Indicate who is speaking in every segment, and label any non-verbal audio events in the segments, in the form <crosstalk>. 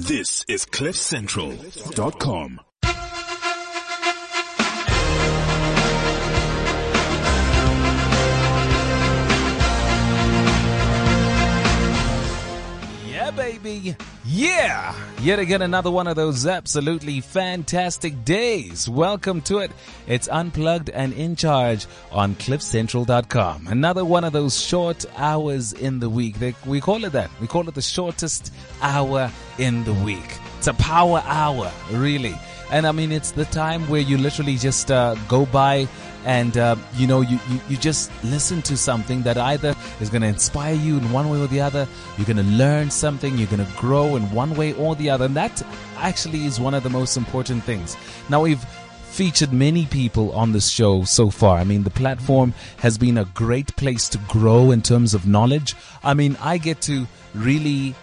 Speaker 1: This is CliffCentral.com.
Speaker 2: Yeah, baby. Yeah. Yet again, another one of those absolutely fantastic days. Welcome to it. It's unplugged and in charge on cliffcentral.com. Another one of those short hours in the week. We call it that. We call it the shortest hour in the week. It's a power hour, really. And I mean, it's the time where you literally just uh, go by and uh, you know you, you, you just listen to something that either is going to inspire you in one way or the other you're going to learn something you're going to grow in one way or the other and that actually is one of the most important things now we've featured many people on this show so far. I mean, the platform has been a great place to grow in terms of knowledge. I mean, I get to really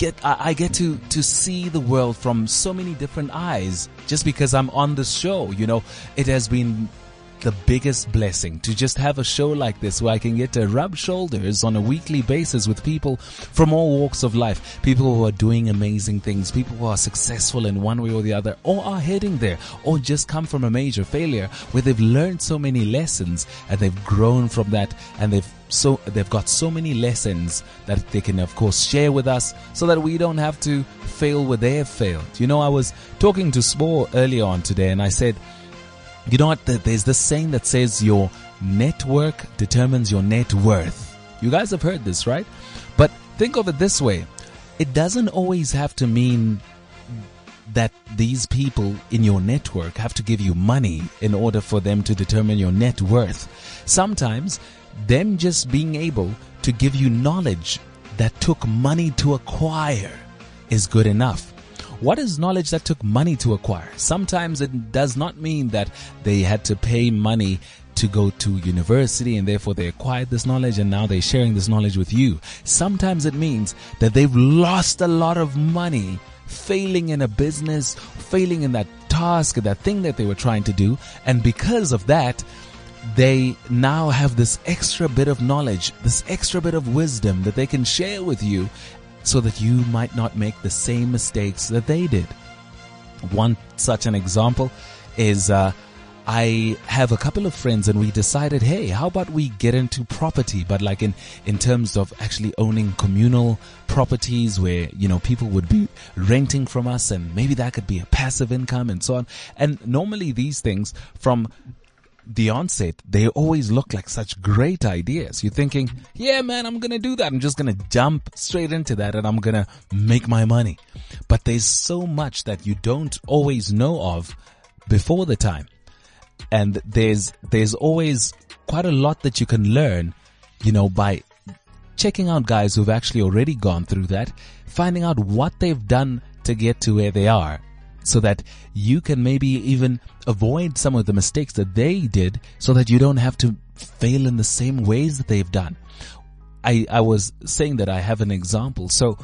Speaker 2: get I, get to to see the world from so many different eyes just because I'm on this show. You know, it has been the biggest blessing to just have a show like this where I can get to rub shoulders on a weekly basis with people from all walks of life. People who are doing amazing things, people who are successful in one way or the other, or are heading there, or just come from a major failure where they've learned so many lessons and they've grown from that and they've so they've got so many lessons that they can of course share with us so that we don't have to fail where they have failed. You know, I was talking to Spore earlier on today and I said, you know what? There's this saying that says your network determines your net worth. You guys have heard this, right? But think of it this way. It doesn't always have to mean that these people in your network have to give you money in order for them to determine your net worth. Sometimes them just being able to give you knowledge that took money to acquire is good enough. What is knowledge that took money to acquire? Sometimes it does not mean that they had to pay money to go to university and therefore they acquired this knowledge and now they're sharing this knowledge with you. Sometimes it means that they've lost a lot of money failing in a business, failing in that task, that thing that they were trying to do. And because of that, they now have this extra bit of knowledge, this extra bit of wisdom that they can share with you so that you might not make the same mistakes that they did. One such an example is uh, I have a couple of friends and we decided, hey, how about we get into property, but like in, in terms of actually owning communal properties where, you know, people would be renting from us and maybe that could be a passive income and so on. And normally these things from the onset, they always look like such great ideas. You're thinking, yeah, man, I'm going to do that. I'm just going to jump straight into that and I'm going to make my money. But there's so much that you don't always know of before the time. And there's, there's always quite a lot that you can learn, you know, by checking out guys who've actually already gone through that, finding out what they've done to get to where they are so that you can maybe even avoid some of the mistakes that they did so that you don't have to fail in the same ways that they've done. I, I was saying that I have an example. So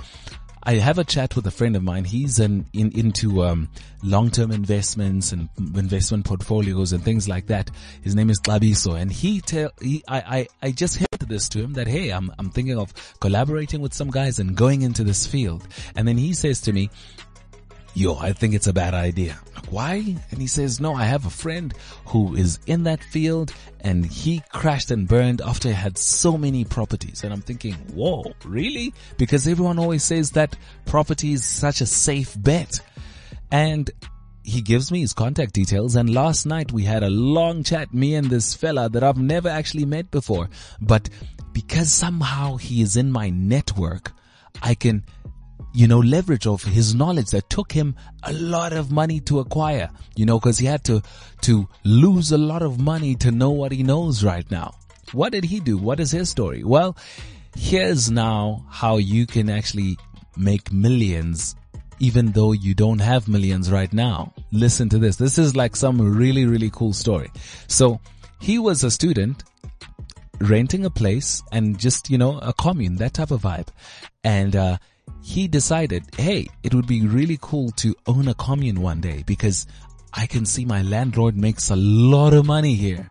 Speaker 2: I have a chat with a friend of mine. He's an, in, into um, long-term investments and investment portfolios and things like that. His name is Klabiso, and he tell he I, I I just hinted this to him that hey, I'm I'm thinking of collaborating with some guys and going into this field. And then he says to me, yo, I think it's a bad idea. Like, why? And he says, no, I have a friend who is in that field and he crashed and burned after he had so many properties. And I'm thinking, whoa, really? Because everyone always says that property is such a safe bet. And he gives me his contact details and last night we had a long chat, me and this fella that I've never actually met before. But because somehow he is in my network, I can you know, leverage of his knowledge that took him a lot of money to acquire, you know, cause he had to, to lose a lot of money to know what he knows right now. What did he do? What is his story? Well, here's now how you can actually make millions even though you don't have millions right now. Listen to this. This is like some really, really cool story. So he was a student renting a place and just, you know, a commune, that type of vibe. And, uh, he decided, hey, it would be really cool to own a commune one day because I can see my landlord makes a lot of money here.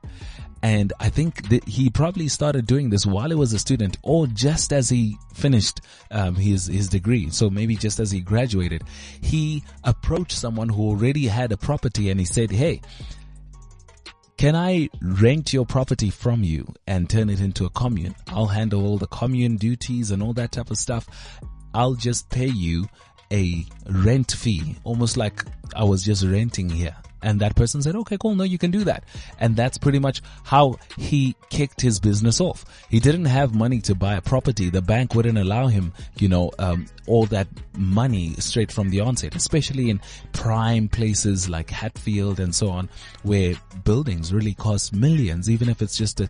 Speaker 2: And I think that he probably started doing this while he was a student or just as he finished um, his, his degree. So maybe just as he graduated, he approached someone who already had a property and he said, Hey, can I rent your property from you and turn it into a commune? I'll handle all the commune duties and all that type of stuff. I'll just pay you a rent fee, almost like I was just renting here. And that person said, okay, cool. No, you can do that. And that's pretty much how he kicked his business off. He didn't have money to buy a property. The bank wouldn't allow him, you know, um, all that money straight from the onset, especially in prime places like Hatfield and so on, where buildings really cost millions, even if it's just a,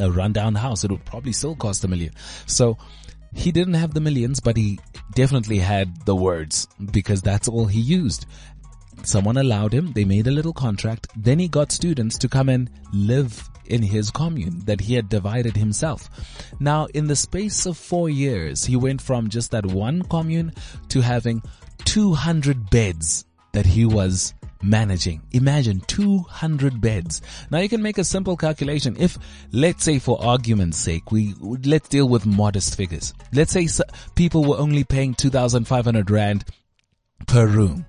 Speaker 2: a rundown house, it would probably still cost a million. So, he didn't have the millions, but he definitely had the words because that's all he used. Someone allowed him, they made a little contract, then he got students to come and live in his commune that he had divided himself. Now, in the space of four years, he went from just that one commune to having 200 beds that he was managing. Imagine 200 beds. Now you can make a simple calculation. If, let's say for argument's sake, we, let's deal with modest figures. Let's say people were only paying 2,500 rand per room.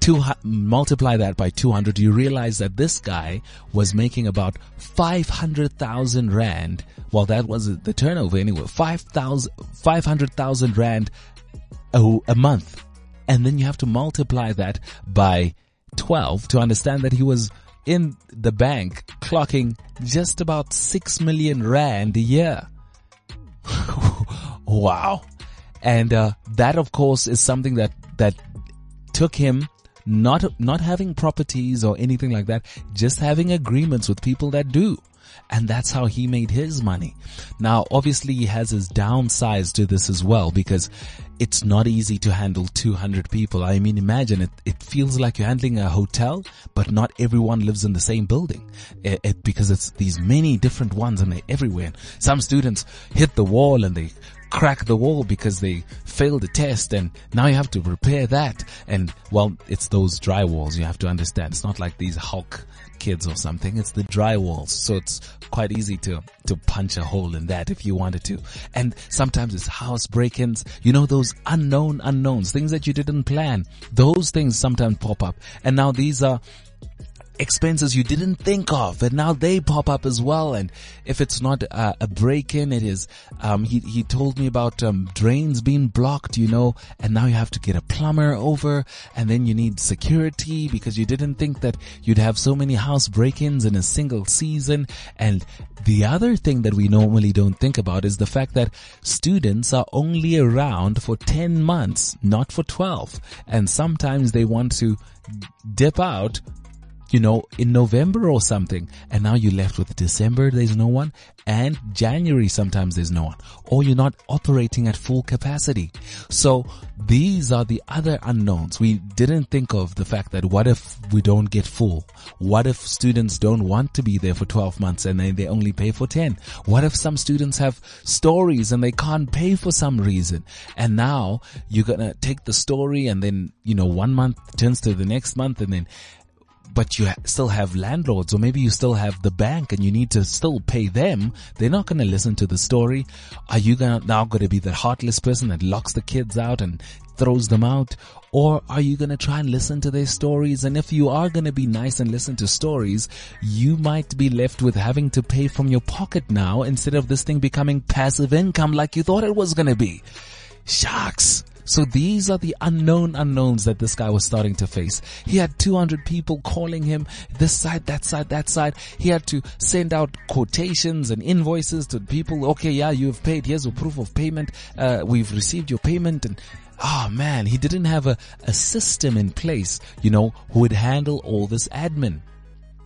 Speaker 2: To multiply that by 200, you realize that this guy was making about 500,000 rand. Well, that was the turnover anyway. 5,000, 500,000 rand a, a month. And then you have to multiply that by 12 to understand that he was in the bank clocking just about 6 million rand a year. <laughs> wow. And uh, that of course is something that that took him not not having properties or anything like that, just having agreements with people that do. And that's how he made his money. Now, obviously he has his downsides to this as well because it's not easy to handle 200 people. I mean, imagine it, it feels like you're handling a hotel, but not everyone lives in the same building it, it, because it's these many different ones and they're everywhere. Some students hit the wall and they crack the wall because they failed the test and now you have to repair that. And well, it's those dry walls you have to understand. It's not like these Hulk kids or something. It's the dry walls. So it's quite easy to, to punch a hole in that if you wanted to. And sometimes it's house break-ins. You know, those unknown unknowns, things that you didn't plan. Those things sometimes pop up. And now these are expenses you didn't think of and now they pop up as well. And if it's not uh, a break-in it is um, he, he told me about um, drains being blocked you know and now you have to get a plumber over and then you need security because you didn't think that you'd have so many house break-ins in a single season. And the other thing that we normally don't think about is the fact that students are only around for 10 months not for 12 and sometimes they want to dip out you know, in November or something, and now you're left with December, there's no one, and January sometimes there's no one, or you're not operating at full capacity. So these are the other unknowns. We didn't think of the fact that what if we don't get full? What if students don't want to be there for 12 months and they only pay for 10? What if some students have stories and they can't pay for some reason? And now you're gonna take the story and then, you know, one month turns to the next month and then but you still have landlords or maybe you still have the bank and you need to still pay them, they're not going to listen to the story. Are you gonna, now going to be the heartless person that locks the kids out and throws them out? Or are you going to try and listen to their stories? And if you are going to be nice and listen to stories, you might be left with having to pay from your pocket now instead of this thing becoming passive income like you thought it was going to be. Sharks. So these are the unknown unknowns that this guy was starting to face. He had 200 people calling him this side, that side, that side. He had to send out quotations and invoices to people. Okay, yeah, you have paid. Here's a proof of payment. Uh, we've received your payment and oh man, he didn't have a, a system in place, you know, who would handle all this admin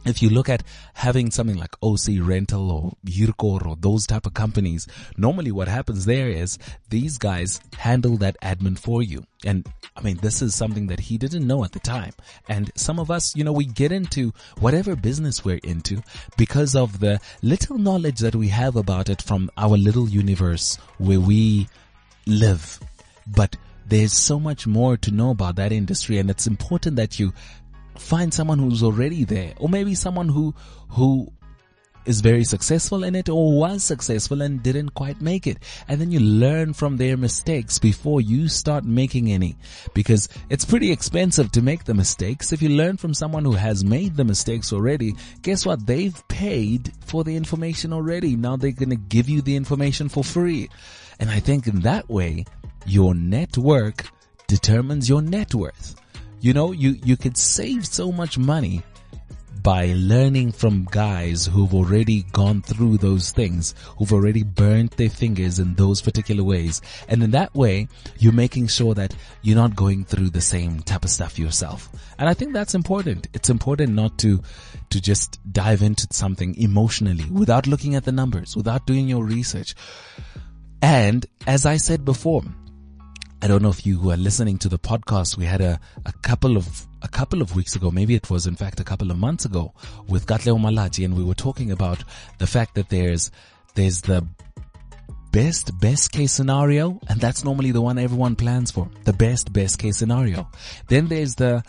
Speaker 2: if you look at having something like OC Rental or Huurkor or those type of companies, normally what happens there is these guys handle that admin for you. And I mean, this is something that he didn't know at the time. And some of us, you know, we get into whatever business we're into because of the little knowledge that we have about it from our little universe where we live. But there's so much more to know about that industry and it's important that you find someone who's already there or maybe someone who who is very successful in it or was successful and didn't quite make it. And then you learn from their mistakes before you start making any because it's pretty expensive to make the mistakes. If you learn from someone who has made the mistakes already, guess what? They've paid for the information already. Now they're going to give you the information for free. And I think in that way, your network determines your net worth. You know, you, you could save so much money by learning from guys who've already gone through those things, who've already burnt their fingers in those particular ways. And in that way, you're making sure that you're not going through the same type of stuff yourself. And I think that's important. It's important not to, to just dive into something emotionally without looking at the numbers, without doing your research. And as I said before, I don't know if you are listening to the podcast, we had a, a couple of a couple of weeks ago, maybe it was in fact a couple of months ago, with Katlego Malachi, and we were talking about the fact that there's there's the best best case scenario, and that's normally the one everyone plans for. The best best case scenario. Then there's the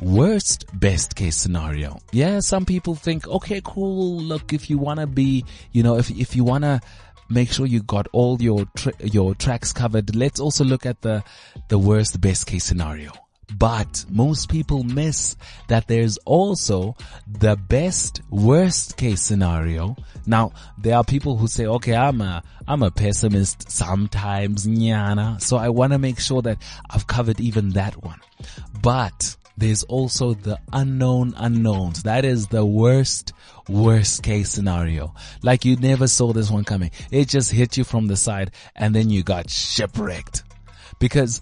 Speaker 2: worst best case scenario. Yeah, some people think, okay, cool. Look, if you wanna be, you know, if if you wanna make sure you got all your tra- your tracks covered. Let's also look at the the worst best case scenario. But most people miss that there's also the best worst case scenario. Now, there are people who say, okay, I'm a, I'm a pessimist sometimes, nyana. So I want to make sure that I've covered even that one. But there's also the unknown unknowns. That is the worst, worst case scenario. Like you never saw this one coming. It just hit you from the side and then you got shipwrecked. Because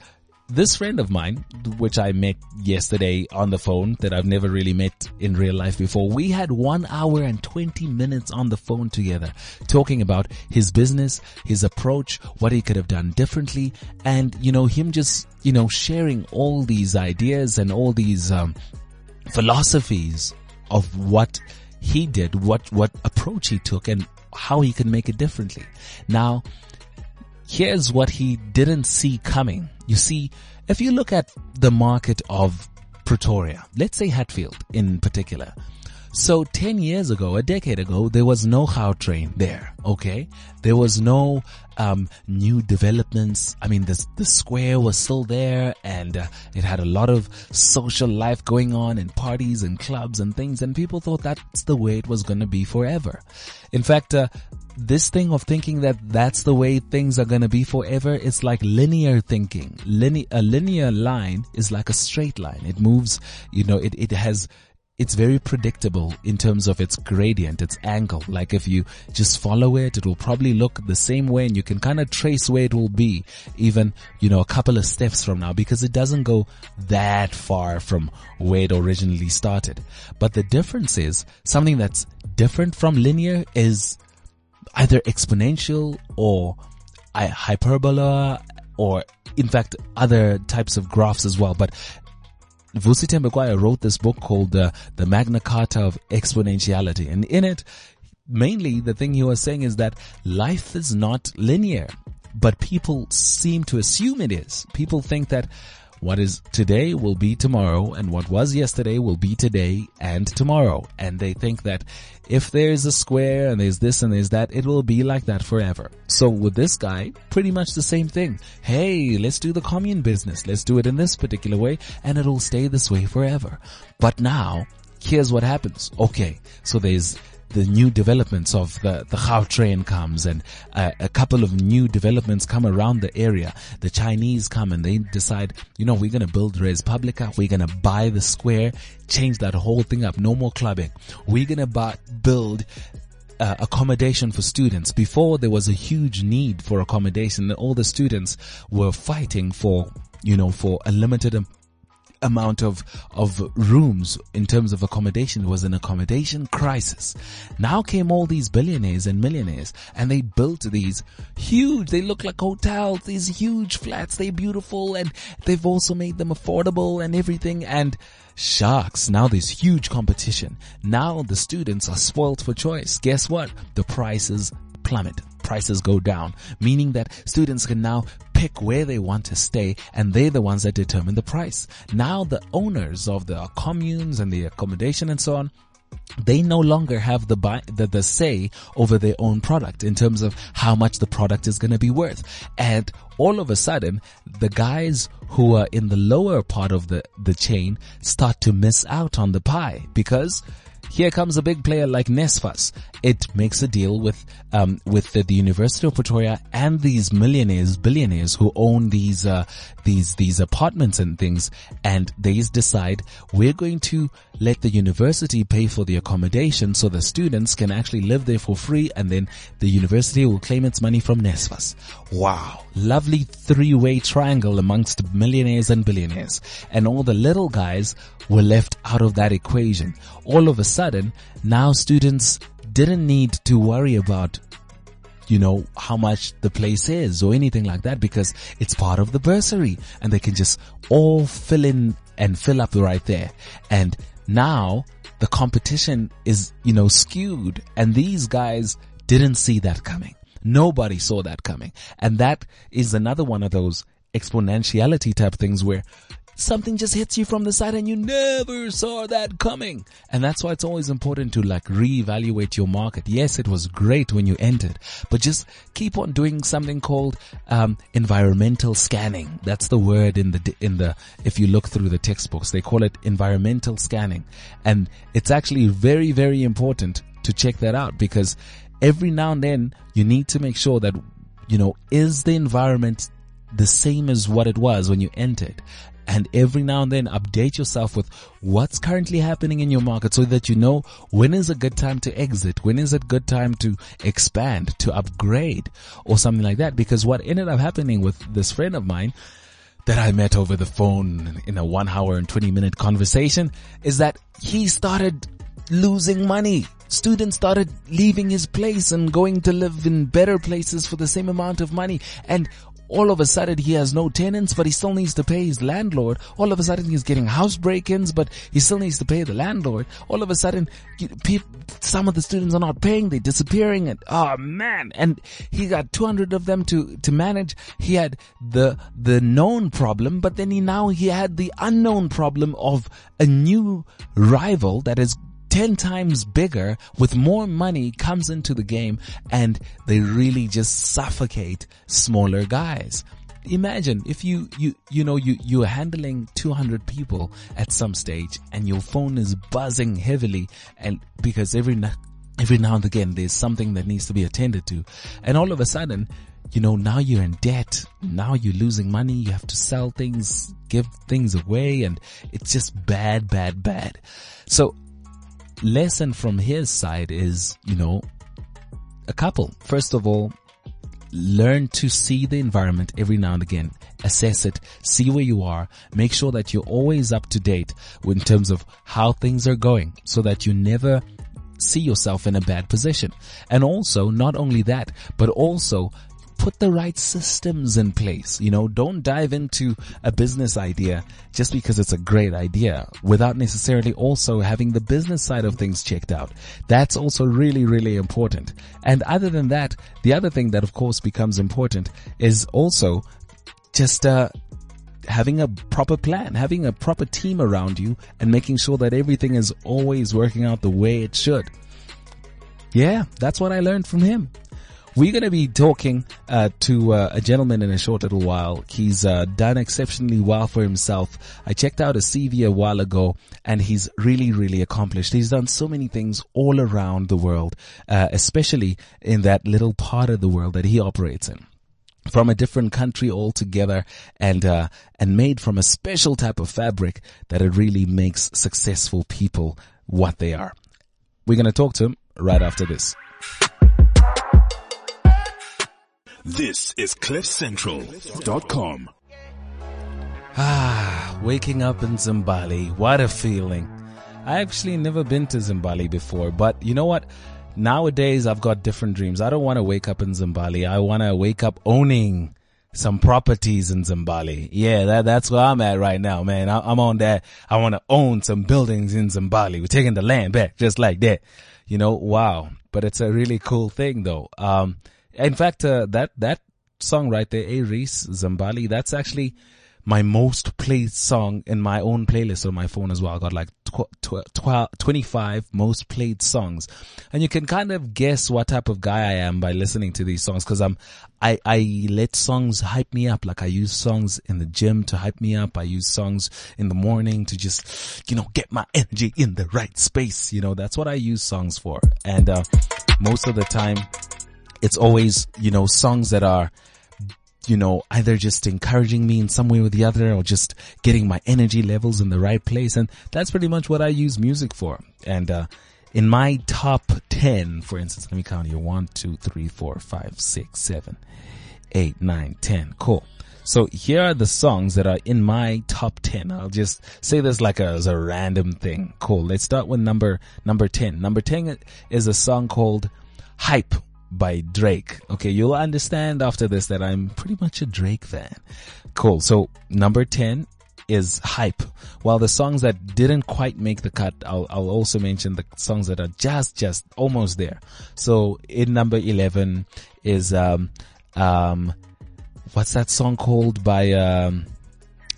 Speaker 2: this friend of mine, which I met yesterday on the phone that I've never really met in real life before, we had one hour and 20 minutes on the phone together talking about his business, his approach, what he could have done differently, and, you know, him just, you know, sharing all these ideas and all these, um, philosophies of what he did, what, what approach he took and how he could make it differently. Now, here's what he didn't see coming. You see, if you look at the market of Pretoria, let's say Hatfield in particular. So 10 years ago, a decade ago, there was no Gautrain there, okay? There was no, um, new developments. I mean, the, the square was still there and uh, it had a lot of social life going on and parties and clubs and things and people thought that's the way it was going to be forever. In fact, uh, this thing of thinking that that's the way things are going to be forever it's like linear thinking Line- a linear line is like a straight line it moves you know it, it has it's very predictable in terms of its gradient, its angle. Like if you just follow it, it will probably look the same way and you can kind of trace where it will be even, you know, a couple of steps from now because it doesn't go that far from where it originally started. But the difference is something that's different from linear is either exponential or hyperbola or in fact other types of graphs as well. But Vusi Thembekwayo wrote this book called uh, The Magna Carta of Exponentiality. And in it, mainly the thing he was saying is that life is not linear, but people seem to assume it is. People think that what is today will be tomorrow and what was yesterday will be today and tomorrow. And they think that if there's a square and there's this and there's that, it will be like that forever. So with this guy, pretty much the same thing. Hey, let's do the commune business. Let's do it in this particular way and it'll stay this way forever. But now, here's what happens. Okay, so there's the new developments of the, the Gautrain comes and uh, a couple of new developments come around the area. The Chinese come and they decide, you know, we're going to build Res Publica. We're going to buy the square, change that whole thing up. No more clubbing. We're going to buy, build uh, accommodation for students. Before there was a huge need for accommodation. All the students were fighting for, you know, for a limited amount of of rooms in terms of accommodation. Was an accommodation crisis. Now came all these billionaires and millionaires and they built these huge they look like hotels these huge flats. They're beautiful and they've also made them affordable and everything. And sharks now there's huge competition. Now the students are spoiled for choice. Guess what? The prices plummet prices go down, meaning that students can now pick where they want to stay and they're the ones that determine the price. Now the owners of the communes and the accommodation and so on, they no longer have the, buy, the the say over their own product in terms of how much the product is going to be worth. And all of a sudden, the guys who are in the lower part of the the chain start to miss out on the pie because here comes a big player like Naspers. It makes a deal with um, with the, the, University of Pretoria and these millionaires, billionaires who own these uh, these these apartments and things, and they decide we're going to let the university pay for the accommodation so the students can actually live there for free, and then the university will claim its money from Naspers. Wow, lovely three-way triangle amongst millionaires and billionaires, and all the little guys were left out of that equation. All of a sudden, now students didn't need to worry about you know, how much the place is or anything like that because it's part of the bursary and they can just all fill in and fill up right there. And now the competition is, you know, skewed and these guys didn't see that coming. Nobody saw that coming. And that is another one of those exponentiality type things where something just hits you from the side and you never saw that coming. And that's why it's always important to like reevaluate your market. Yes, it was great when you entered, but just keep on doing something called um, environmental scanning. That's the word in the in the if you look through the textbooks, they call it environmental scanning, and it's actually very very important to check that out because every now and then you need to make sure that you know is the environment the same as what it was when you entered and every now and then update yourself with what's currently happening in your market so that you know when is a good time to exit, when is a good time to expand, to upgrade or something like that. Because what ended up happening with this friend of mine that I met over the phone in a one hour and 20 minute conversation is that he started losing money. Students started leaving his place and going to live in better places for the same amount of money. And all of a sudden he has no tenants, but he still needs to pay his landlord. All of a sudden he's getting house break-ins, but he still needs to pay the landlord. All of a sudden, some of the students are not paying, they're disappearing, and oh man! And he got 200 of them to to manage. He had the the known problem, but then he now he had the unknown problem of a new rival that is 10 times bigger with more money comes into the game and they really just suffocate smaller guys. Imagine if you, you, you know, you, you're handling 200 people at some stage and your phone is buzzing heavily and because every, every now and again there's something that needs to be attended to. And all of a sudden, you know, now you're in debt. Now you're losing money. You have to sell things, give things away and it's just bad, bad, bad. So lesson from his side is, you know, a couple. First of all, learn to see the environment every now and again. Assess it, see where you are, make sure that you're always up to date in terms of how things are going so that you never see yourself in a bad position. And also, not only that, but also put the right systems in place. You know, don't dive into a business idea just because it's a great idea without necessarily also having the business side of things checked out. That's also really, really important. And other than that, the other thing that of course becomes important is also just, uh, having a proper plan, having a proper team around you and making sure that everything is always working out the way it should. Yeah, that's what I learned from him. We're going to be talking uh, to uh, a gentleman in a short little while. He's uh, done exceptionally well for himself. I checked out a CV a while ago, and he's really, really accomplished. He's done so many things all around the world, uh, especially in that little part of the world that he operates in from a different country altogether and uh, and made from a special type of fabric that it really makes successful people what they are. We're going to talk to him right after this.
Speaker 1: This is CliffCentral.com.
Speaker 2: Ah, waking up in Zimbabwe. What a feeling. I actually never been to Zimbabwe before, but you know what? Nowadays I've got different dreams. I don't want to wake up in Zimbabwe. I want to wake up owning some properties in Zimbabwe. Yeah, that, that's where I'm at right now, man. I, am on that. I want to own some buildings in Zimbabwe. We're taking the land back just like that. You know, wow. But it's a really cool thing though. Um, in fact, uh, that that song right there, A Reese Zimbali, that's actually my most played song in my own playlist on my phone as well. I got like tw- tw- tw- 25 most played songs. And you can kind of guess what type of guy I am by listening to these songs because I'm, I, I let songs hype me up. Like I use songs in the gym to hype me up. I use songs in the morning to just, you know, get my energy in the right space. You know, that's what I use songs for. And, uh, most of the time it's always, you know, songs that are, you know, either just encouraging me in some way or the other or just getting my energy levels in the right place. And that's pretty much what I use music for. And, uh, in my top 10, for instance, let me count here. One, two, three, four, five, six, seven, eight, nine, ten. Cool. So here are the songs that are in my top 10. I'll just say this like a, as a random thing. Cool. Let's start with number, number 10. Number 10 is a song called Hype by Drake. Okay, you'll understand after this that I'm pretty much a Drake fan. Cool. So number 10 is Hype. While the songs that didn't quite make the cut, I'll, I'll also mention the songs that are just, just almost there. So in number 11 is, um, um, what's that song called by, um,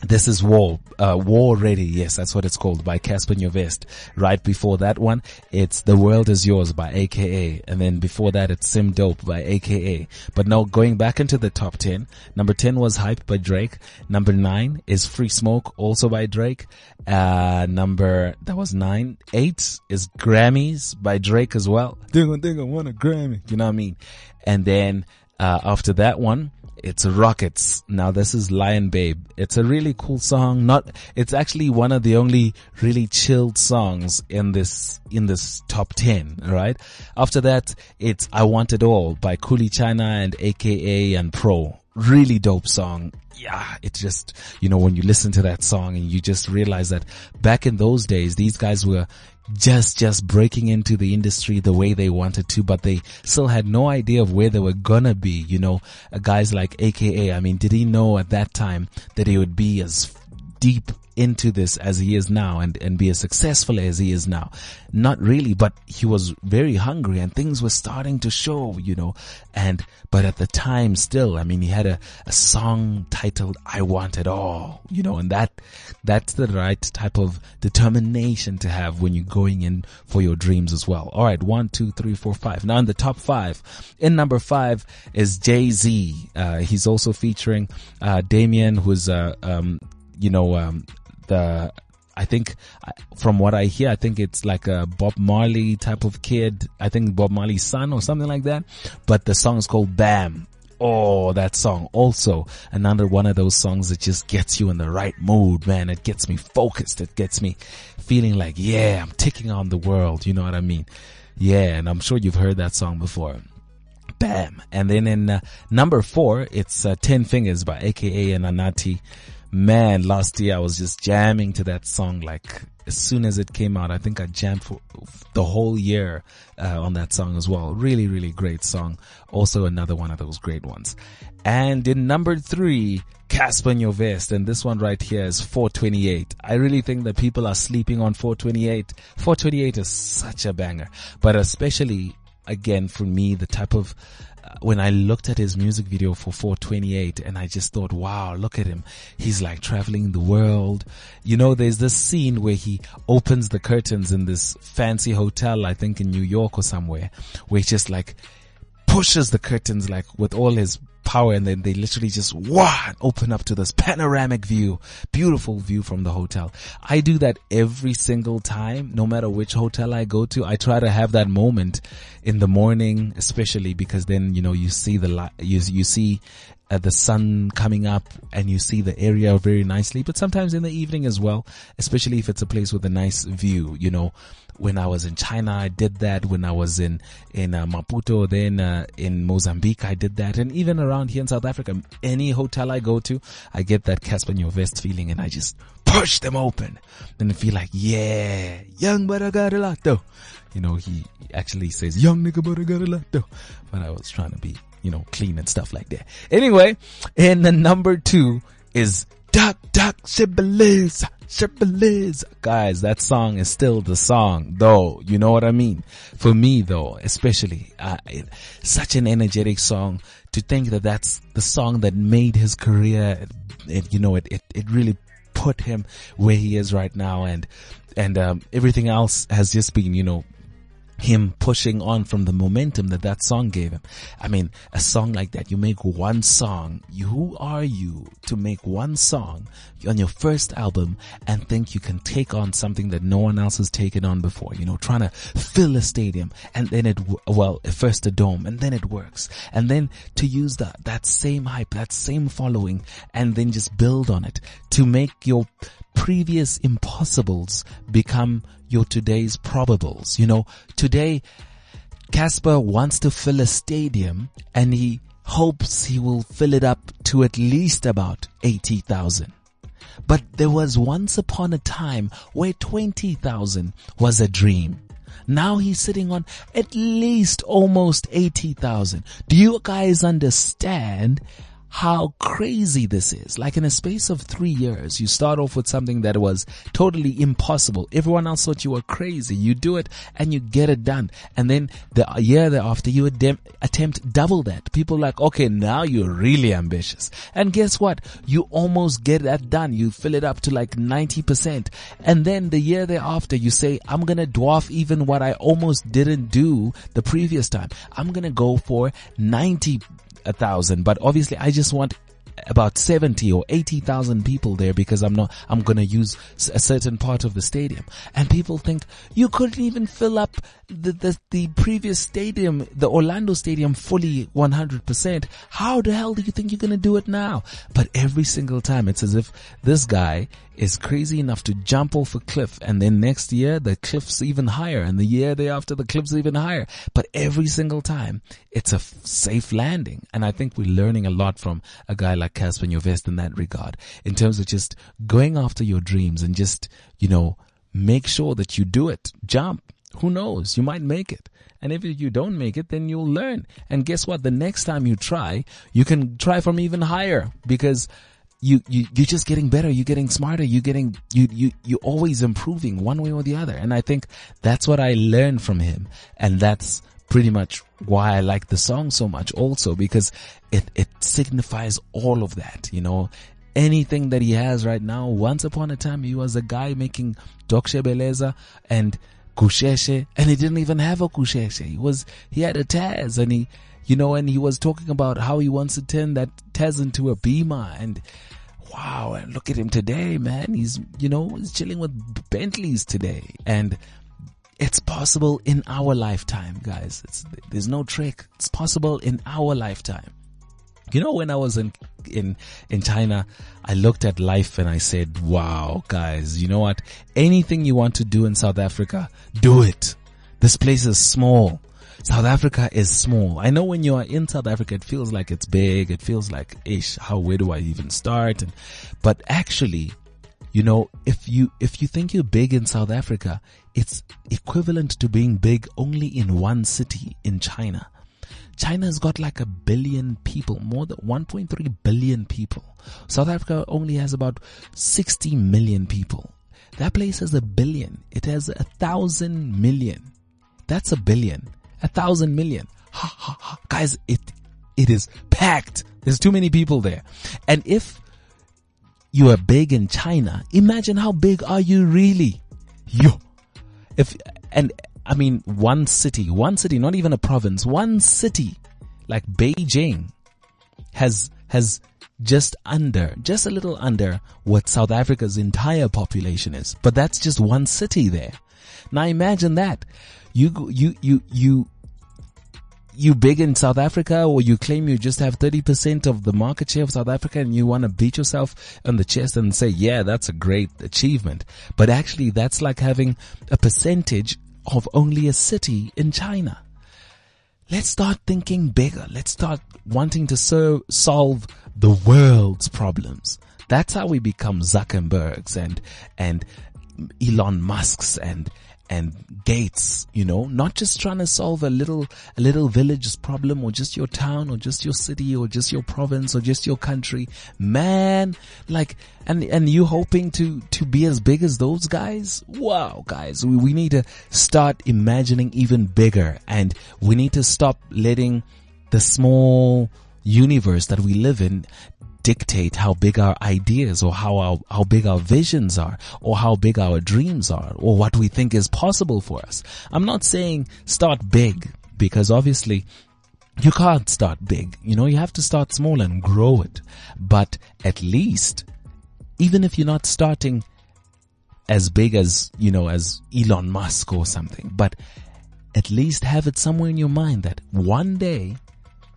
Speaker 2: this is War, uh, War Ready. Yes, that's what it's called by Cassper Nyovest. Right before that one, it's The World Is Yours by AKA. And then before that, it's Sim Dope by AKA. But now going back into the top 10, number 10 was Hype by Drake. Number 9 is Free Smoke, also by Drake. Uh, number, that was 9. 8 is Grammys by Drake as well. Think I want a Grammy. You know what I mean? And then, uh, after that one, it's Rockets. Now this is Lion Babe. It's a really cool song. Not, it's actually one of the only really chilled songs in this, in this top 10, alright? After that, it's I Want It All by Khuli Chana and AKA and Pro. Really dope song. Yeah, it's just, you know, when you listen to that song and you just realize that back in those days, these guys were just just breaking into the industry the way they wanted to but they still had no idea of where they were gonna be you know guys like aka i mean did he know at that time that he would be as deep into this as he is now and, and be as successful as he is now. Not really, but he was very hungry and things were starting to show, you know, and, but at the time still, I mean, he had a, a song titled, I Want It All, you know, and that, that's the right type of determination to have when you're going in for your dreams as well. All right. One, two, three, four, five. Now in the top five, in number five is Jay-Z. Uh, he's also featuring, uh, Damian, who's, uh, um, you know, um, the, I think from what I hear, I think it's like a Bob Marley type of kid. I think Bob Marley's son or something like that. But the song is called Bam. Oh, that song. Also, another one of those songs that just gets you in the right mood, man. It gets me focused. It gets me feeling like, yeah, I'm taking on the world. You know what I mean? Yeah. And I'm sure you've heard that song before. Bam. And then in uh, number four, it's uh, 10 Fingers by AKA and Anatii man, last year I was just jamming to that song like as soon as it came out. I think I jammed for the whole year uh, on that song as well. Really, really great song. Also another one of those great ones. And in number three, Cassper vest. and this one right here is 428. I really think that people are sleeping on 428. 428 is such a banger, but especially again for me, the type of when I looked at his music video for 428 and I just thought, wow, look at him. He's like traveling the world. You know, there's this scene where he opens the curtains in this fancy hotel, I think in New York or somewhere, where he just like pushes the curtains like with all his power and then they literally just wah open up to this panoramic view beautiful view from the hotel. I do that every single time no matter which hotel i go to. I try to have that moment in the morning especially because then you know you see the light you, you see uh, the sun coming up and you see the area very nicely but sometimes in the evening as well especially if it's a place with a nice view you know when I was in China, I did that. When I was in in uh, Maputo, then uh, in Mozambique, I did that. And even around here in South Africa, any hotel I go to, I get that Cassper Nyovest feeling, and I just push them open. Then I feel like, yeah, young but I got a lot though. You know, he actually says, young nigga but I got a lot though. But I was trying to be, you know, clean and stuff like that. Anyway, and the number two is Duck Duck Shebeleza. Shebeleza. Guys, that song is still the song though. You know what I mean? For me though, especially, uh, it, such an energetic song to think that that's the song that made his career it, you know, it, it, it really put him where he is right now and, and, um, everything else has just been, you know, him pushing on from the momentum that that song gave him. I mean, a song like that, you make one song. Who are you to make one song on your first album and think you can take on something that no one else has taken on before? You know, trying to fill a stadium and then it, well, first a dome and then it works. And then to use that, that same hype, that same following and then just build on it to make your previous impossibles become your today's probables. You know, today, Cassper wants to fill a stadium and he hopes he will fill it up to at least about 80,000. But there was once upon a time where 20,000 was a dream. Now he's sitting on at least almost 80,000. Do you guys understand how crazy this is. Like in a space of three years, you start off with something that was totally impossible. Everyone else thought you were crazy. You do it and you get it done. And then the year thereafter, you attempt double that. People like, okay, now you're really ambitious. And guess what? You almost get that done. You fill it up to like 90%. And then the year thereafter, you say, I'm going to dwarf even what I almost didn't do the previous time. I'm going to go for 90 a thousand, but obviously I just want about 70 or 80,000 people there because I'm not, I'm gonna use a certain part of the stadium. And people think you couldn't even fill up the, the, the previous stadium, the Orlando stadium fully 100%. How the hell do you think you're gonna do it now? But every single time it's as if this guy is crazy enough to jump off a cliff and then next year the cliff's even higher and the year thereafter the cliff's even higher. But every single time it's a f- safe landing. And I think we're learning a lot from a guy like Cassper Nyovest in that regard in terms of just going after your dreams and just, you know, make sure that you do it. Jump. Who knows? You might make it. And if you don't make it, then you'll learn. And guess what? The next time you try, you can try from even higher because you, you, you're just getting better. You're getting smarter. You're getting, you, you, you're always improving one way or the other. And I think that's what I learned from him. And that's pretty much why I like the song so much also because it, it signifies all of that, you know, anything that he has right now. Once upon a time, he was a guy making Doc Shebeleza and Gusheshe and he didn't even have a Gusheshe. He was, he had a Tazz and he, you know, and he was talking about how he wants to turn that Tazz into a Beamer and wow, and look at him today, man. He's, you know, he's chilling with Bentleys today and it's possible in our lifetime, guys. It's, there's no trick. It's possible in our lifetime. You know, when I was in, in, in China, I looked at life and I said, wow, guys, you know what? Anything you want to do in South Africa, do it. This place is small. South Africa is small. I know when you are in South Africa, it feels like it's big. It feels like, ish, how, where do I even start? And, but actually, you know, if you, if you think you're big in South Africa, it's equivalent to being big only in one city in China. China's got like a billion people, more than 1.3 billion people. South Africa only has about 60 million people. That place has a billion. It has a thousand million. That's a billion. A thousand million. Ha, ha, ha. Guys, it, it is packed. There's too many people there. And if you are big in China, imagine how big are you really? Yo. If, and I mean, one city, one city, not even a province, one city like Beijing has, has just under, just a little under what South Africa's entire population is. But that's just one city there. Now imagine that. You, you, you, you, you big in South Africa or you claim you just have 30% of the market share of South Africa and you want to beat yourself on the chest and say, yeah, that's a great achievement. But actually that's like having a percentage of only a city in China. Let's start thinking bigger. Let's start wanting to so- solve the world's problems. That's how we become Zuckerbergs and, and Elon Musks and, and Gates, you know, not just trying to solve a little, a little village's problem or just your town or just your city or just your province or just your country. Man, like, and, and you hoping to, to be as big as those guys? Wow, guys, we, we need to start imagining even bigger and we need to stop letting the small universe that we live in dictate how big our ideas or how our, how big our visions are or how big our dreams are or what we think is possible for us. I'm not saying start big because obviously you can't start big. You know, you have to start small and grow it. But at least, even if you're not starting as big as, you know, as Elon Musk or something, but at least have it somewhere in your mind that one day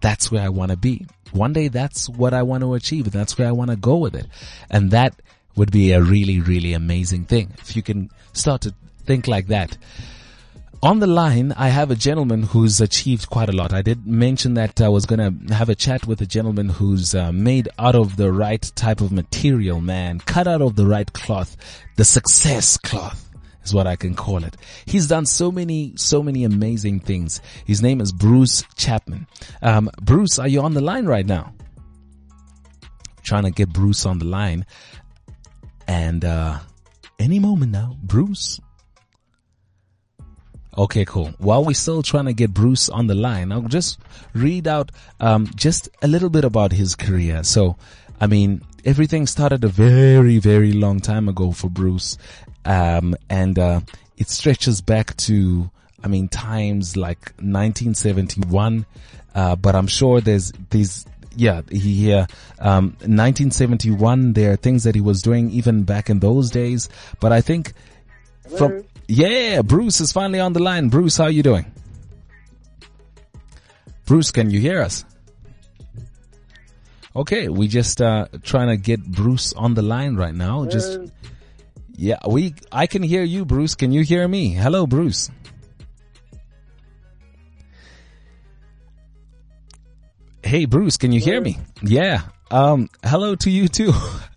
Speaker 2: that's where I want to be. One day that's what I want to achieve. That's where I want to go with it. And that would be a really, really amazing thing. If you can start to think like that. On the line, I have a gentleman who's achieved quite a lot. I did mention that I was going to have a chat with a gentleman who's uh, made out of the right type of material, man, cut out of the right cloth, the success cloth is what I can call it. He's done so many, so many amazing things. His name is Bruce Chapman. Um, Bruce, are you on the line right now? Trying to get Bruce on the line. And, uh, any moment now, Bruce. Okay, cool. While we're still trying to get Bruce on the line, I'll just read out um, just a little bit about his career. So, I mean, everything started a very, very long time ago for Bruce, um, and uh, it stretches back to, I mean, times like 1971. Uh, but I'm sure there's these yeah, he, uh, um, 1971, there are things that he was doing even back in those days. But I think from, yeah, Bruce is finally on the line. Bruce, how are you doing? Bruce, can you hear us? Okay, we just, uh, trying to get Bruce on the line right now. Just, yeah, we, I can hear you, Bruce. Can you hear me? Hello, Bruce. Hey, Bruce, can you hear me? Yeah. Um, hello to you too.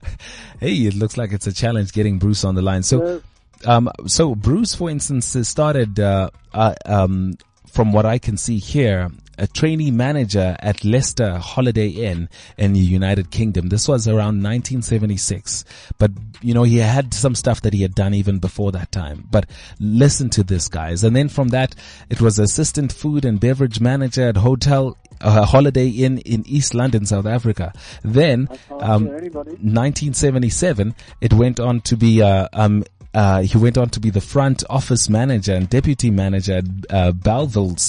Speaker 2: <laughs> hey, it looks like it's a challenge getting Bruce on the line. So, um, so Bruce, for instance, started, uh, uh, um, from what I can see here, a trainee manager at Leicester Holiday Inn in the United Kingdom. This was around 1976. But, you know, he had some stuff that he had done even before that time. But listen to this, guys. And then from that, it was assistant food and beverage manager at Hotel uh, Holiday Inn in East London, South Africa. Then, um, 1977, it went on to be, uh, um, uh, he went on to be the front office manager and deputy manager at uh,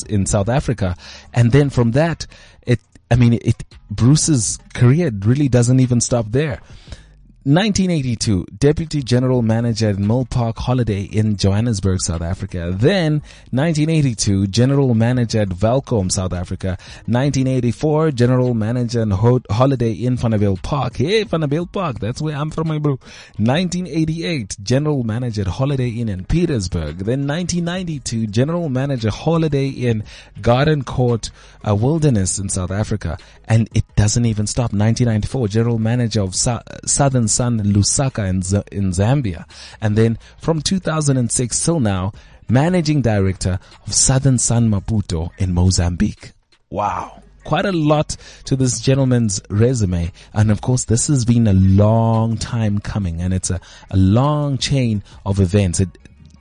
Speaker 2: in South Africa, and then from that, it. I mean, it. Bruce's career really doesn't even stop there. 1982, Deputy General Manager at Milpark Holiday in Johannesburg, South Africa. Then, 1982, General Manager at Welkom, South Africa. 1984, General Manager and Ho- Holiday in Vanderbijlpark. Hey, Vanderbijlpark, that's where I'm from, my bro. 1988, General Manager at Holiday Inn in Pietersburg. Then 1992, General Manager Holiday Inn Garden Court uh, Wilderness in South Africa. And it doesn't even stop. 1994, General Manager of Su- Southern Sun Lusaka in, Z- in Zambia. And then from 2006 till now, Managing Director of Southern Sun Maputo in Mozambique. Wow. Quite a lot to this gentleman's resume. And of course, this has been a long time coming and it's a, a long chain of events. It,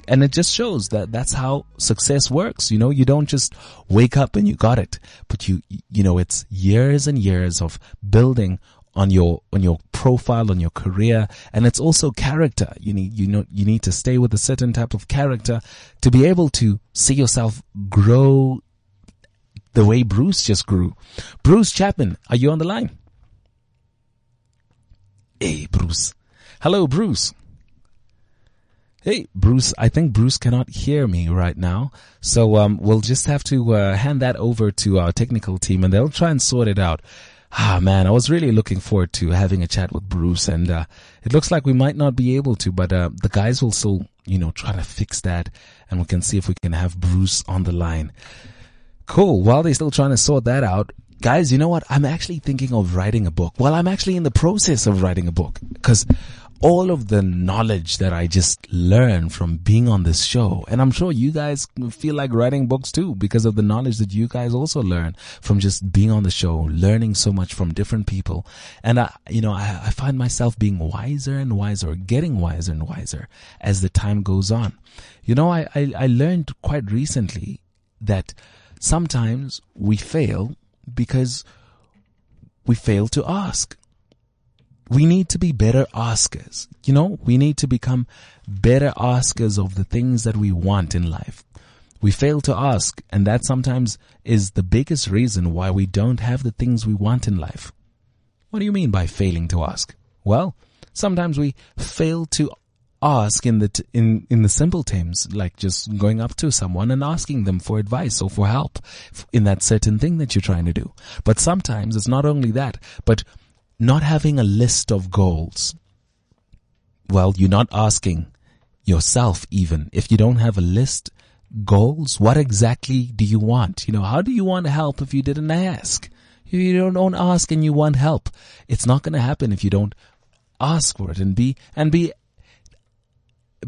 Speaker 2: and it just shows that that's how success works. You know, you don't just wake up and you got it, but you, you know, it's years and years of building on your on your profile on your career. And it's also character. You need you know you need to stay with a certain type of character to be able to see yourself grow the way Bruce just grew. Bruce Chapman are you on the line? Hey Bruce. Hello Bruce. Hey, Bruce, I think Bruce cannot hear me right now. So, um, we'll just have to, uh, hand that over to our technical team and they'll try and sort it out. Ah, man, I was really looking forward to having a chat with Bruce and, uh, it looks like we might not be able to, but, uh, the guys will still, you know, try to fix that and we can see if we can have Bruce on the line. Cool. While they're still trying to sort that out, guys, you know what? I'm actually thinking of writing a book. Well, I'm actually in the process of writing a book because all of the knowledge that I just learned from being on this show. And I'm sure you guys feel like writing books too because of the knowledge that you guys also learn from just being on the show, learning so much from different people. And I, you know, I, I find myself being wiser and wiser, getting wiser and wiser as the time goes on. You know, I, I, I learned quite recently that sometimes we fail because we fail to ask we need to be better askers. You know, we need to become better askers of the things that we want in life. We fail to ask, and that sometimes is the biggest reason why we don't have the things we want in life. What do you mean by failing to ask? Well, sometimes we fail to ask in the t- in in the simple terms, like just going up to someone and asking them for advice or for help in that certain thing that you're trying to do. But sometimes it's not only that, but not having a list of goals. Well, you're not asking yourself even. If you don't have a list goals what exactly do you want? You know how do you want help if you didn't ask? If you don't, don't ask and you want help it's not going to happen if you don't ask for it and be and be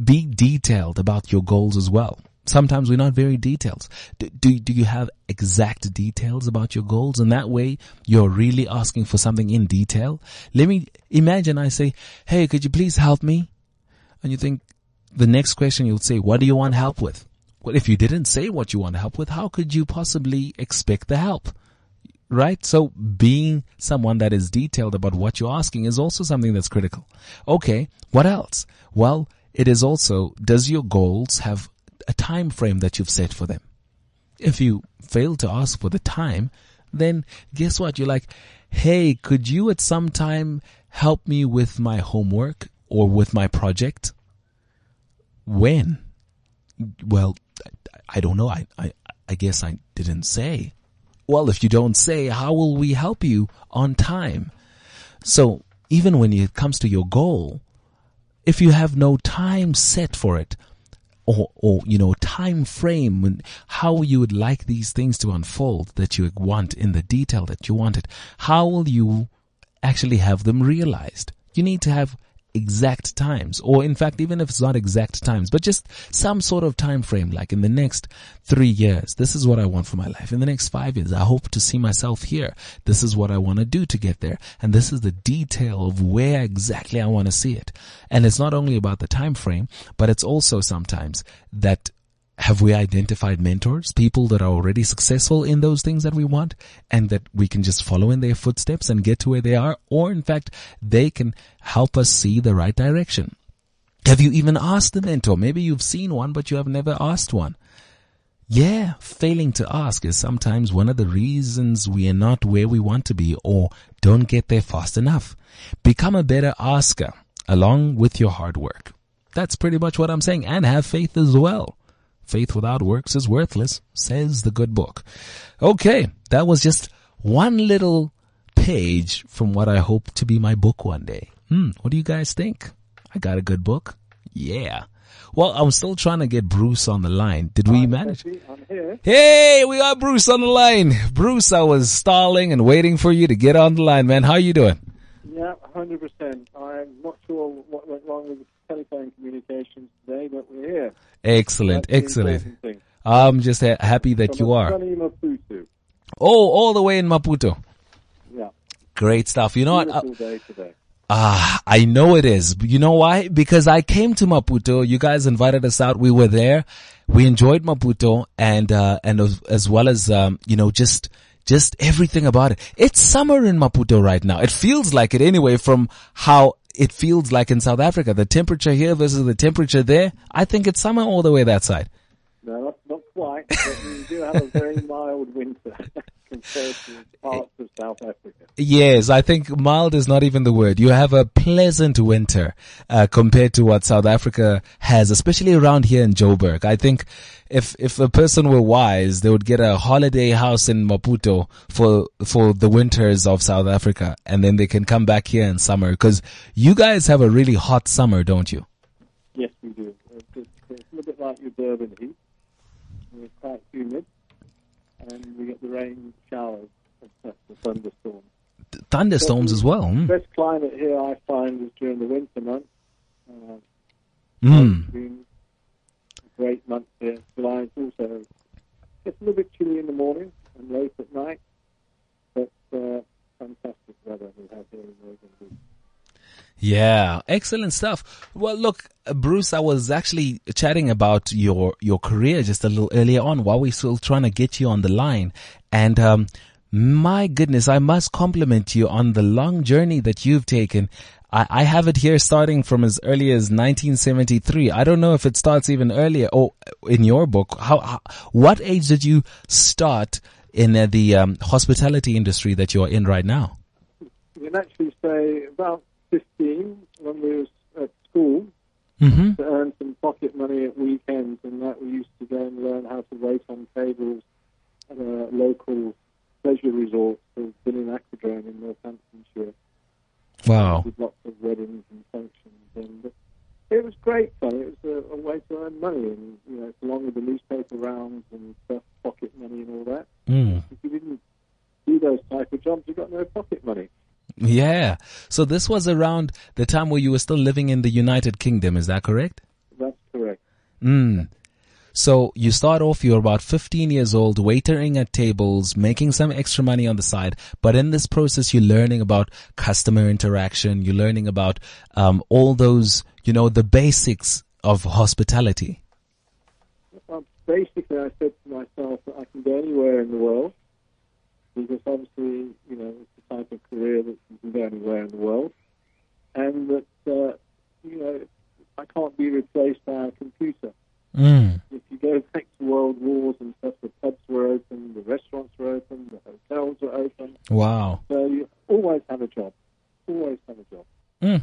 Speaker 2: be detailed about your goals as well sometimes we're not very detailed do, do, do you have exact details about your goals and that way you're really asking for something in detail let me imagine i say hey could you please help me and you think the next question you'll say what do you want help with well if you didn't say what you want help with how could you possibly expect the help right? So being someone that is detailed about what you're asking is also something that's critical. Okay, what else? Well, it is also, does your goals have a time frame that you've set for them? If you fail to ask for the time, then guess what? You're like, hey, could you at some time help me with my homework or with my project? When? Well, I don't know. I, I, I guess I didn't say. Well, if you don't say, how will we help you on time? So even when it comes to your goal, if you have no time set for it, or, or, you know, time frame and how you would like these things to unfold that you want in the detail that you wanted. how will you actually have them realized? You need to have exact times or in fact even if it's not exact times but just some sort of time frame like in the next 3 years this is what I want for my life. In the next 5 years I hope to see myself here. This is what I want to do to get there and this is the detail of where exactly I want to see it. And it's not only about the time frame but it's also sometimes that have we identified mentors, people that are already successful in those things that we want and that we can just follow in their footsteps and get to where they are? Or in fact, they can help us see the right direction. Have you even asked the mentor? Maybe you've seen one, but you have never asked one. Yeah, failing to ask is sometimes one of the reasons we are not where we want to be or don't get there fast enough. Become a better asker along with your hard work. That's pretty much what I'm saying and have faith as well. Faith without works is worthless, says the good book. Okay, that was just one little page from what I hope to be my book one day. Hmm, what do you guys think? I got a good book? Yeah. Well, I'm still trying to get Bruce on the line. Did we manage? Hey, we got Bruce on the line. Bruce, I was stalling and waiting for you to get on the line, man. How are you doing?
Speaker 3: Yeah, 100%. I'm not sure what went wrong with the telephone communications today, but we're here.
Speaker 2: Excellent,
Speaker 3: That's
Speaker 2: excellent. I'm just ha- happy that you are.
Speaker 3: Maputo.
Speaker 2: Oh, all the way in Maputo.
Speaker 3: Yeah,
Speaker 2: Great stuff. You know what?
Speaker 3: Day today.
Speaker 2: Ah, I know it is. You know why? Because I came to Maputo. You guys invited us out. We were there. We enjoyed Maputo and, uh, and as, as well as, um, you know, just, just everything about it. It's summer in Maputo right now. It feels like it anyway from how it feels like in South Africa. The temperature here versus the temperature there. I think it's summer all the way that side.
Speaker 3: No, not, not quite, but we do have a very <laughs> mild winter <laughs> compared to parts of South Africa.
Speaker 2: Yes, I think mild is not even the word. You have a pleasant winter uh, compared to what South Africa has, especially around here in Joburg. I think if if a person were wise, they would get a holiday house in Maputo for for the winters of South Africa, and then they can come back here in summer. Because you guys have a really hot summer, don't you?
Speaker 3: Yes, we do. It's, it's, it's a little bit like your Durban heat. We're quite humid, and we get the rain showers, and the thunderstorms.
Speaker 2: Th- Thunderstorms as well. Mm.
Speaker 3: Best climate here I find is during the winter months. Uh,
Speaker 2: Mm.
Speaker 3: June, a great month here. July is also it's a little bit chilly in the morning and late at night, but uh, fantastic weather we have here in Mozambique.
Speaker 2: Yeah, excellent stuff. Well, look, uh, Bruce, I was actually chatting about your your career just a little earlier on while we are still trying to get you on the line, and um, My goodness, I must compliment you on the long journey that you've taken. I, I have it here starting from as early as 1973. I don't know if it starts even earlier or in your book. How, how what age did you start in uh, the um, hospitality industry that you're in right now?
Speaker 3: You can actually say about 15 when we was at school
Speaker 2: Mm-hmm.
Speaker 3: to earn some pocket money at weekends, and that we used to go and learn how to wait on tables at a local pleasure resort called Billing Aquadrome in Northamptonshire.
Speaker 2: Wow.
Speaker 3: with lots of weddings and functions, and it was great fun. It was a, a way to earn money, and you know, along with the newspaper rounds and stuff, pocket money and all that.
Speaker 2: Mm.
Speaker 3: If you didn't do those type of jobs, you got no pocket money.
Speaker 2: Yeah. So this was around the time where you were still living in the United Kingdom. Is that correct?
Speaker 3: That's correct.
Speaker 2: Mm. So you start off, you're about 15 years old, waitering at tables, making some extra money on the side. But in this process, you're learning about customer interaction. You're learning about, um, all those, you know, the basics of hospitality.
Speaker 3: Well, basically, I said to myself I can go anywhere in the world because obviously, you know, type of career that you can go anywhere in the world, and that uh, you know, I can't be replaced by a computer.
Speaker 2: Mm.
Speaker 3: If you go back to world wars and stuff, the pubs were open, the restaurants were open, the hotels were open,
Speaker 2: Wow.
Speaker 3: so you always have a job. Always have a job.
Speaker 2: Mm.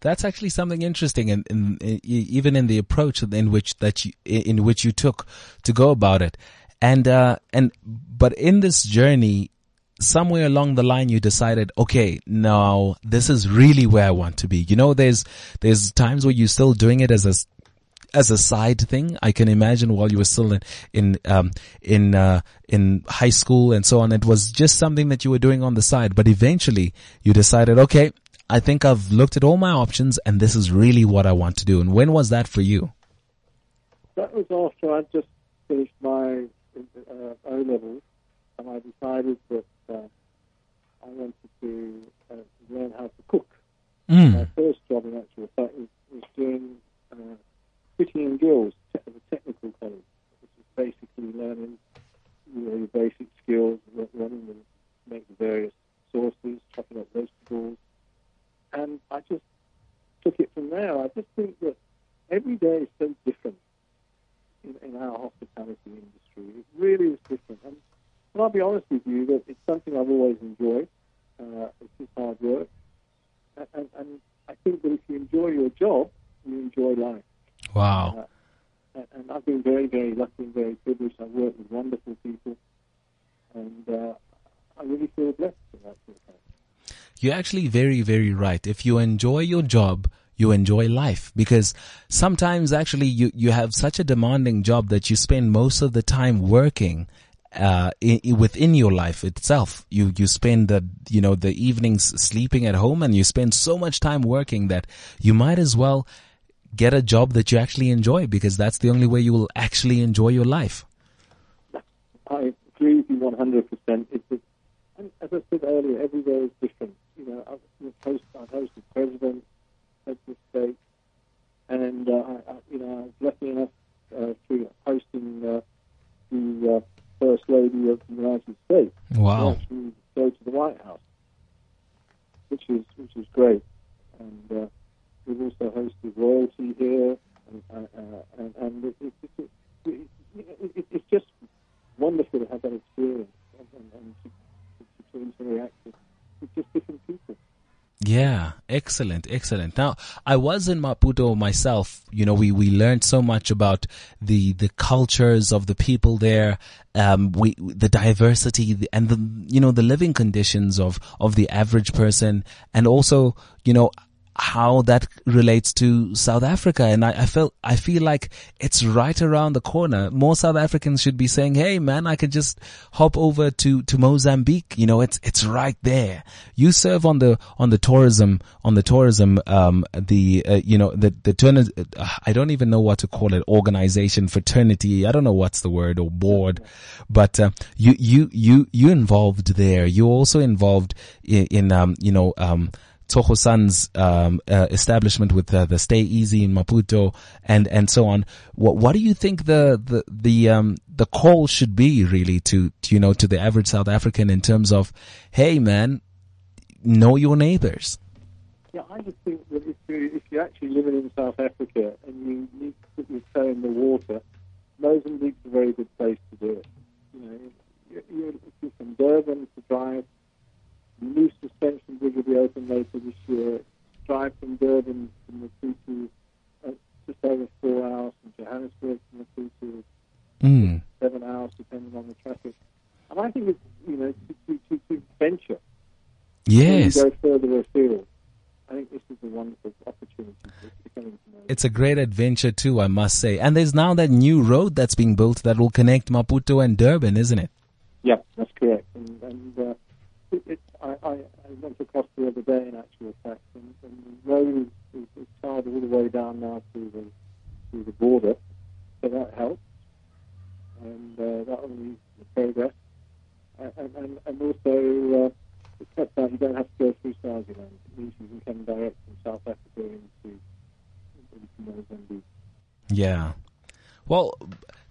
Speaker 2: That's actually something interesting, in, in, in even in the approach in which that you in which you took to go about it, and uh, and but in this journey, somewhere along the line, you decided, okay, now this is really where I want to be. You know, there's there's times where you're still doing it as a as a side thing. I can imagine while you were still in in um, in uh, in high school and so on, it was just something that you were doing on the side. But eventually, you decided, okay, I think I've looked at all my options, and this is really what I want to do. And when was that for you?
Speaker 3: That was after I'd just finished my uh, O levels, and I decided that uh, I wanted to uh, learn how to cook. My
Speaker 2: Mm.
Speaker 3: first job, in actual fact, was, was doing uh, City and Guilds at a technical college, which is basically learning you know, your basic skills, le- learning to make the various sauces, chopping up vegetables, and I just took it from there. I just think that every day is so different in, in our hospitality industry. It really is different. And, and I'll be honest with you that it's something I've always enjoyed. Uh, it's just hard work. And, and, and I think that if you enjoy your job, you enjoy life.
Speaker 2: Wow.
Speaker 3: And, and I've been very, very lucky and very privileged. I've worked with wonderful people. And uh, I really feel blessed in that sort of thing.
Speaker 2: You're actually very, very right. If you enjoy your job, you enjoy life because sometimes actually you, you have such a demanding job that you spend most of the time working uh, within your life itself. You, you spend the, you know, the evenings sleeping at home and you spend so much time working that you might as well get a job that you actually enjoy because that's the only way you will actually enjoy your life.
Speaker 3: I agree with you 100%. It's and as I said earlier, every day is different. You know, I've, I've hosted, presidents, heads of state, and uh, I, you know, I was lucky enough uh, through hosting uh, the uh, First Lady of the United States
Speaker 2: Wow.
Speaker 3: actually go to the White House, which is which is great. And uh, we've also hosted royalty here, and, uh, uh, and, and it, it, it, it, it, it, it's just wonderful to have that experience and, and, and to, to, to interact with, with just different people.
Speaker 2: Yeah, excellent, excellent. Now, I was in Maputo myself. You know, we, we learned so much about the, the cultures of the people there, um, we, the diversity and the, you know, the living conditions of, of the average person and also, you know, how that relates to South Africa. And I, I felt, I feel like it's right around the corner. More South Africans should be saying, Hey man, I could just hop over to, to Mozambique. You know, it's, it's right there. You serve on the, on the tourism, on the tourism, um, the, uh, you know, the, the turn, uh, I don't even know what to call it, organization, fraternity. I don't know what's the word or board, but, uh, you, you, you, you involved there. You also involved in, in um, you know, um, Tsogo Sun's um, uh, establishment with uh, the Stay Easy in Maputo and and so on. What what do you think the the the um, the call should be really to, to you know to the average South African in terms of, hey man, know your neighbors.
Speaker 3: Yeah, I just think that if, you, if you're actually living in South Africa and you need to put your toe in the water, Mozambique's a very good place to do it. You know, you, you, if you're from Durban to drive, new suspension bridge will be open later this year. Drive from Durban from Maputo, uh, just over four hours from Johannesburg to Maputo,
Speaker 2: Mm.
Speaker 3: seven hours depending on the traffic. And I think it's you know to, to, to, to venture.
Speaker 2: Yes.
Speaker 3: To go further afield. I think this is a wonderful opportunity to, to come into Mozambique.
Speaker 2: It's a great adventure too, I must say. And there's now that new road that's being built that will connect Maputo and Durban, isn't it?
Speaker 3: Yeah, that's correct. And, and uh, it, it, I, I, went across the other day, in actual fact, and, and the road is, is, is tarred all the way down now to the to the border, so that helps, and uh, that the progress. And, and, and, also, uh, it cuts. You don't have to go through Swaziland. It means you can come direct from South Africa into into Mozambique.
Speaker 2: Yeah. Well,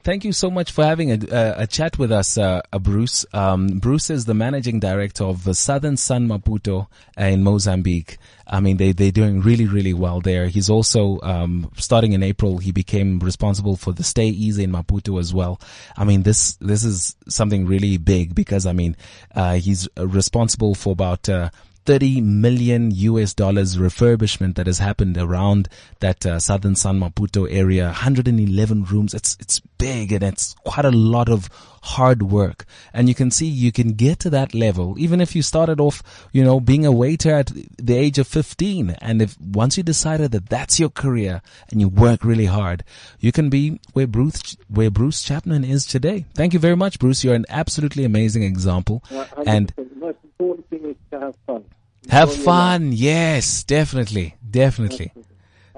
Speaker 2: thank you so much for having a, a, a chat with us, uh, uh, Bruce. Um, Bruce is the managing director of the Southern Sun Maputo uh, in Mozambique. I mean, they, they're doing really, really well there. He's also, um, starting in April, he became responsible for the Stay Easy in Maputo as well. I mean, this, this is something really big because, I mean, uh, he's responsible for about, uh, 30 million US dollars refurbishment that has happened around that uh, southern Sun Maputo area. 111 rooms. It's it's big and it's quite a lot of hard work. And you can see you can get to that level even if you started off, you know, being a waiter at the age of 15. And if once you decided that that's your career and you work really hard, you can be where Bruce where Bruce Chapman is today. Thank you very much, Bruce. You're an absolutely amazing example.
Speaker 3: Uh,
Speaker 2: And
Speaker 3: 100%. the most important thing is to have fun.
Speaker 2: have fun. Yes, definitely. Definitely.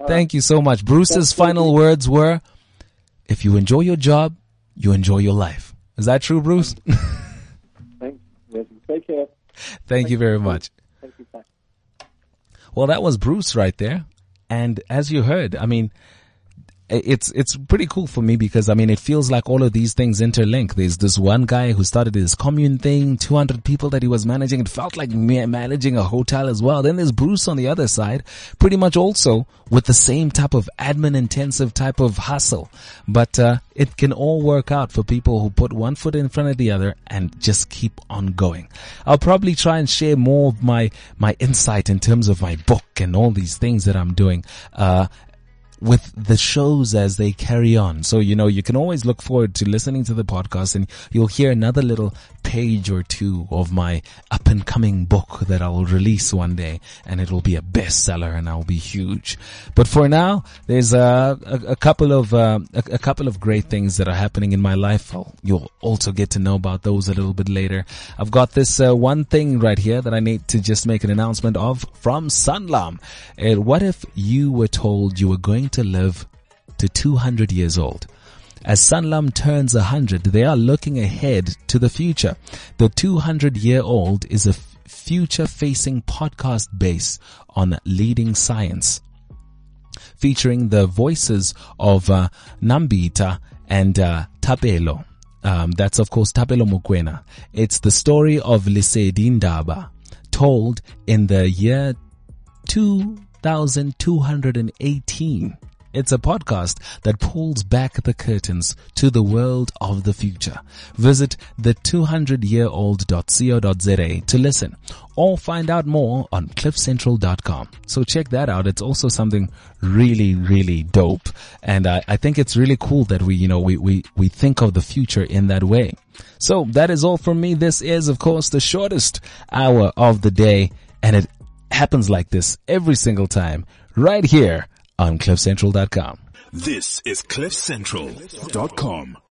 Speaker 2: Thank you so much. Bruce's final words were, if you enjoy your job, you enjoy your life. Is that true, Bruce?
Speaker 3: Thanks. Yes, Take care.
Speaker 2: Thank you very much.
Speaker 3: Thank you. Bye.
Speaker 2: Well, that was Bruce right there. And as you heard, I mean, i- it's, it's pretty cool for me because I mean, it feels like all of these things interlink. There's this one guy who started his commune thing, 200 people that he was managing. It felt like managing a hotel as well. Then there's Bruce on the other side, pretty much also with the same type of admin intensive type of hustle. But, uh, it can all work out for people who put one foot in front of the other and just keep on going. I'll probably try and share more of my, my insight in terms of my book and all these things that I'm doing, uh, with the shows as they carry on. So, you know, you can always look forward to listening to the podcast and you'll hear another little page or two of my up and coming book that I'll release one day and it'll be a bestseller and I'll be huge. But for now, there's a, a, a couple of, uh, a, a couple of great things that are happening in my life. I'll, you'll also get to know about those a little bit later. I've got this, uh, one thing right here that I need to just make an announcement of from Sanlam. Uh, what if you were told you were going to live to 200 years old? As Sanlam turns 100, they are looking ahead to the future. The 200 year old is a future facing podcast base on leading science featuring the voices of uh, Nambitha and uh, Thapelo. Um, that's of course Thapelo Mokoena. It's the story of Lisedi Ndaba, told in the year 2218. It's a podcast that pulls back the curtains to the world of the future. Visit the200yearold.co.za to listen or find out more on cliffcentral.com. So check that out. It's also something really, really dope. And I, I think it's really cool that we, you know, we, we, we think of the future in that way. So that is all from me. This is, of course, the shortest hour of the day and it happens like this every single time right here on cliffcentral.com.
Speaker 1: This is CliffCentral.com.